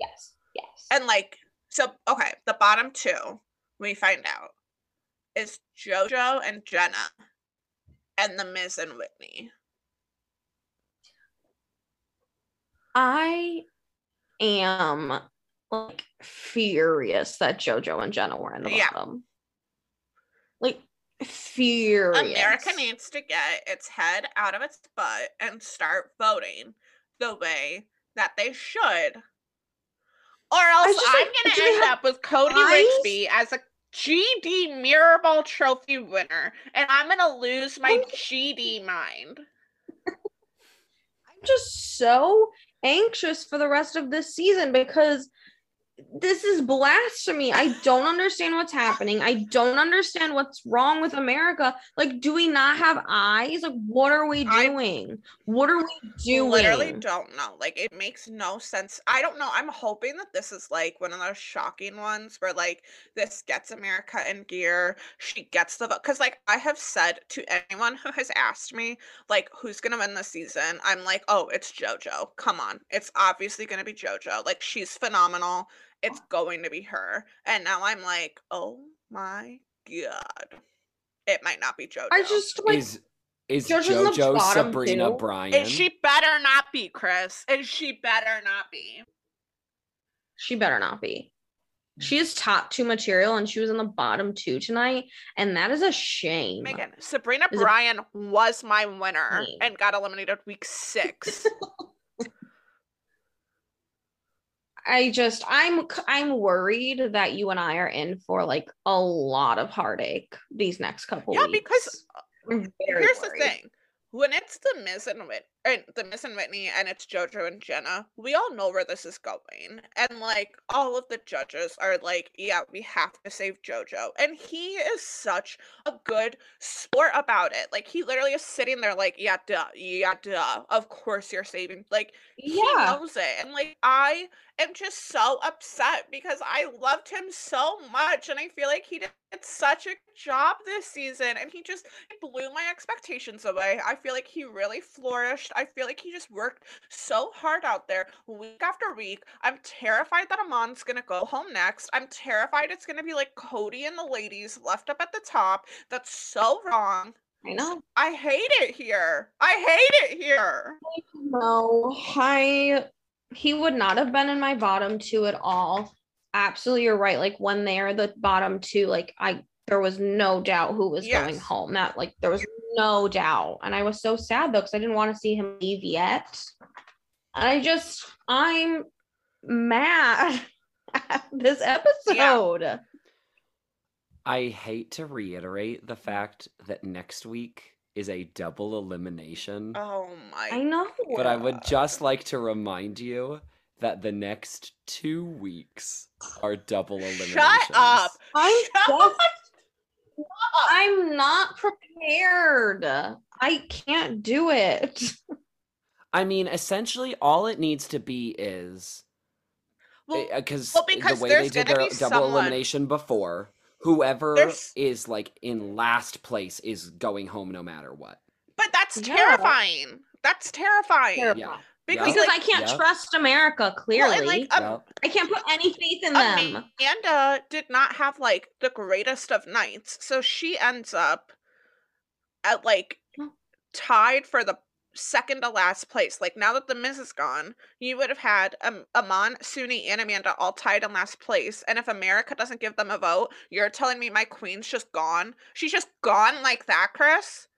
Yes, yes. And like, so okay, the bottom two we find out is JoJo and Jenna, and the Miz and Witney. I am like furious that JoJo and Jenna were in the Yeah. bottom. Like furious. America needs to get its head out of its butt and start voting the way that they should. Or else I'm like, gonna end up with Cody? Rigsby as a GD Mirrorball Trophy winner, and I'm gonna lose my GD mind. I'm just so anxious for the rest of this season because this is blasphemy. I don't understand what's happening. I don't understand what's wrong with America. Like, do we not have eyes? Like, what are we I- doing? What are we doing? Literally don't know. Like it makes no sense. I don't know. I'm hoping that this is like one of those shocking ones where like this gets America in gear. She gets the vote. Cause like I have said to anyone who has asked me like who's gonna win this season, I'm like, oh, it's JoJo. Come on. It's obviously gonna be JoJo. Like she's phenomenal. It's going to be her. And now I'm like, oh my god. It might not be JoJo. I just like is is JoJo's JoJo Sabrina two. Bryan? And she better not be, Chris. Is she better not be. She better not be. She mm. is top two material and she was in the bottom two tonight. And that is a shame. Megan, Sabrina Is it- Bryan was my winner Me. and got eliminated week six. [laughs] I just I'm I'm worried that you and I are in for like a lot of heartache these next couple yeah, weeks. Yeah, because here's worried. the thing. When it's the Miz and and the Miz and Witney and it's JoJo and Jenna, we all know where this is going. And like all of the judges are like, yeah, we have to save JoJo. And he is such a good sport about it. Like he literally is sitting there like, yeah, duh, yeah, duh. Of course you're saving. Like he knows it. And like I am just so upset because I loved him so much and I feel like he did such a job this season and he just blew my expectations away. I feel like he really flourished. I feel like he just worked so hard out there week after week. I'm terrified that Iman's gonna go home next. I'm terrified it's gonna be like Cody and the ladies left up at the top. That's so wrong. I know. I hate it here. I hate it here. No, I he would not have been in my bottom two at all. Absolutely, you're right. Like when they're the bottom two, like I there was no doubt who was going home. That like there was no doubt. And I was so sad though, because I didn't want to see him leave yet. I just I'm mad at this episode. I hate to reiterate the fact that next week is a double elimination. Oh my. I know. But I would just like to remind you that the next two weeks are double eliminations. Shut up. I'm Shut just- up. I'm not prepared. I can't do it. [laughs] I mean, essentially, all it needs to be is Well, because well, because the way they did their double someone- elimination before, whoever There's- is like in last place is going home no matter what. but that's Yeah. terrifying. That's terrifying. Terrifying. Yeah. Because, because like, I can't yeah. trust America, clearly. and, like, um, I can't put any faith in them. Amanda did not have like the greatest of nights, so she ends up at like tied for the second to last place. Like now that the Miz is gone, you would have had um, Iman, Suni, and Amanda all tied in last place. And if America doesn't give them a vote, you're telling me my queen's just gone? She's just gone like that, Chris?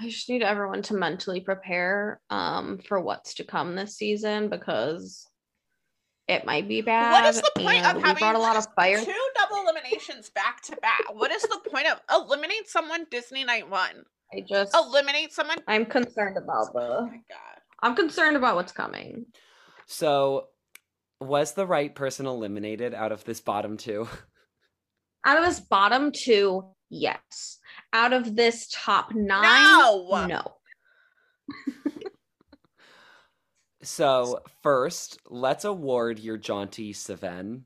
I just need everyone to mentally prepare um for what's to come this season because it might be bad. What is the point point of having brought a lot of fire? two double eliminations back to back? What is the point of eliminate someone Disney night one? I just Eliminate someone. I'm concerned about Oh the my god. I'm concerned about what's coming. So, was the right person eliminated out of this bottom two? Out of this bottom two, yes. Out of this top nine, No. no. So, first, let's award your jaunty Seven.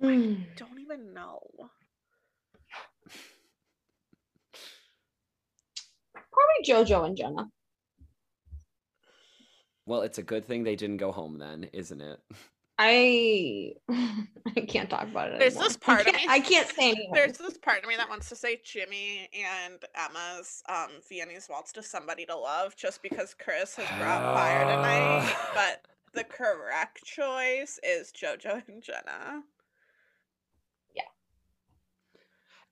Hmm. Don't even know. Probably JoJo and Jenna. Well, it's a good thing they didn't go home then, isn't it? I [laughs] I can't talk about it. There's anymore. this part I of can't, me- I can't say anymore. There's this part of me that wants to say Jimmy and Emma's um Viennese waltz to somebody to love just because Chris has brought fire tonight. But the correct choice is Jojo and Jenna. Yeah.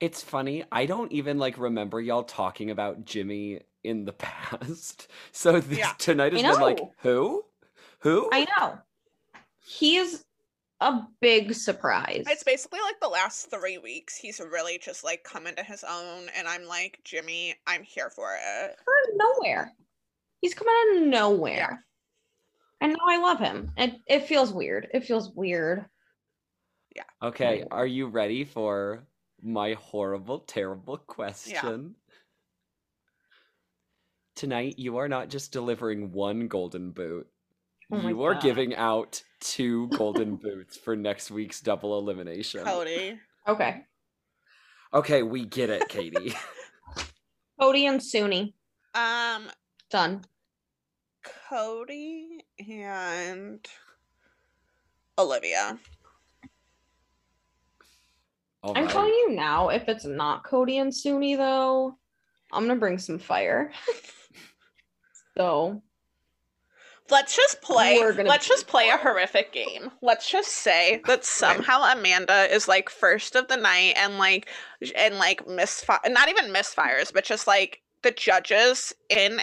It's funny. I don't even like remember y'all talking about Jimmy in the [laughs] past. So this Yeah. tonight has been like, who? Who? I know. He is a big surprise. It's basically like the last three weeks he's really just like come into his own and I'm like, Jimmy, I'm here for it. out of nowhere. He's coming out of nowhere. Yeah. And now I love him. It it feels weird. It feels weird. Yeah. Okay, are you ready for my horrible, terrible question? Tonight, you are not just delivering one golden boot. Oh you are God. giving out two golden boots for next week's double elimination. Cody. Okay. Okay, we get it, Katie. [laughs] Cody and Suni. Um Done. Cody and Olivia. All I'm right. telling you now, if it's not Cody and Suni though, I'm gonna bring some fire. [laughs] so Let's just play. Let's just play a [laughs] horrific game. Let's just say that somehow Amanda is like first of the night and like and like misfire, not even misfires, but just like the judges in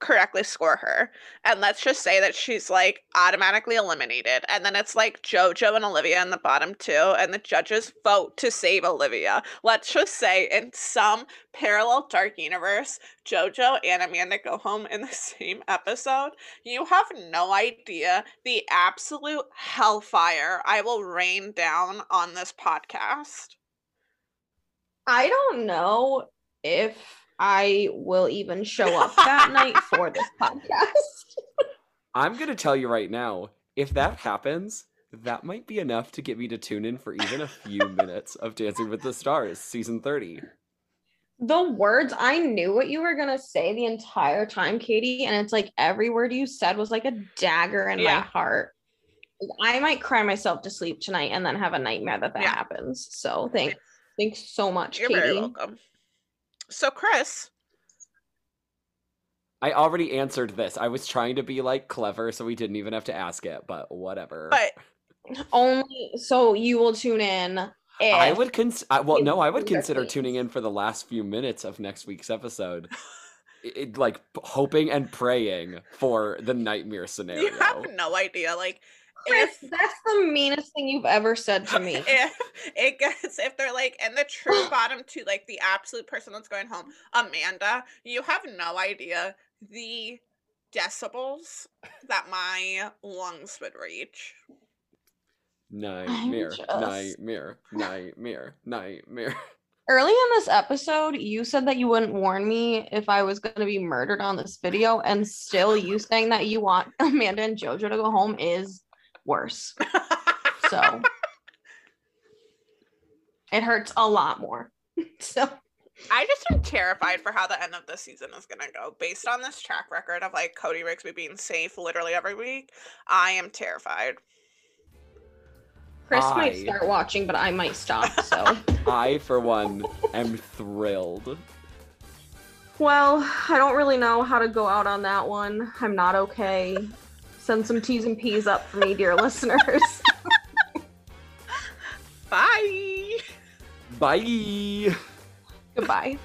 correctly score her. And let's just say that she's like automatically eliminated. And then it's like JoJo and Olivia in the bottom two, and the judges vote to save Olivia. Let's just say in some parallel dark universe, JoJo and Amanda go home in the [laughs] same episode. You have no idea the absolute hellfire I will rain down on this podcast. I don't know if I will even show up that night for this [laughs] podcast. I'm going to tell you right now if that happens, that might be enough to get me to tune in for even a few [laughs] minutes of Dancing with the Stars, season 30. the words I knew what you were gonna say the entire time, Katie, and it's like every word you said was like a dagger in my heart. I might cry myself to sleep tonight and then have a nightmare that that Yeah. happens. So thanks, thanks so much, You're Katie. very welcome. So, Chris, I already answered this. I was trying to be like clever so we didn't even have to ask it, but whatever. but Only so you will tune in. If I would cons- I, well no, I would consider things. tuning in for the last few minutes of next week's episode. It- it- like hoping and praying for the nightmare scenario. [laughs] you have no idea. Like, Chris, if that's the meanest thing you've ever said to me. [laughs] if it gets if they're like in the true [sighs] bottom two, like the absolute person that's going home, Amanda, you have no idea the decibels that my lungs would reach. Nightmare, just- nightmare, nightmare, nightmare. Early in this episode, you said that you wouldn't warn me if I was going to be murdered on this video, and still you saying that you want [laughs] Amanda and JoJo to go home is worse. [laughs] So it hurts a lot more. [laughs] So I just am terrified for how the end of the season is gonna go. Based on this track record of like Cody Rigsby being safe literally every week, I am terrified. Chris I- might start watching, but I might stop. So [laughs] I, for one, am thrilled. well, I don't really know how to go out on that one. I'm not okay. Send some T's and P's up for me, dear [laughs] listeners. [laughs] Bye. Bye. Goodbye.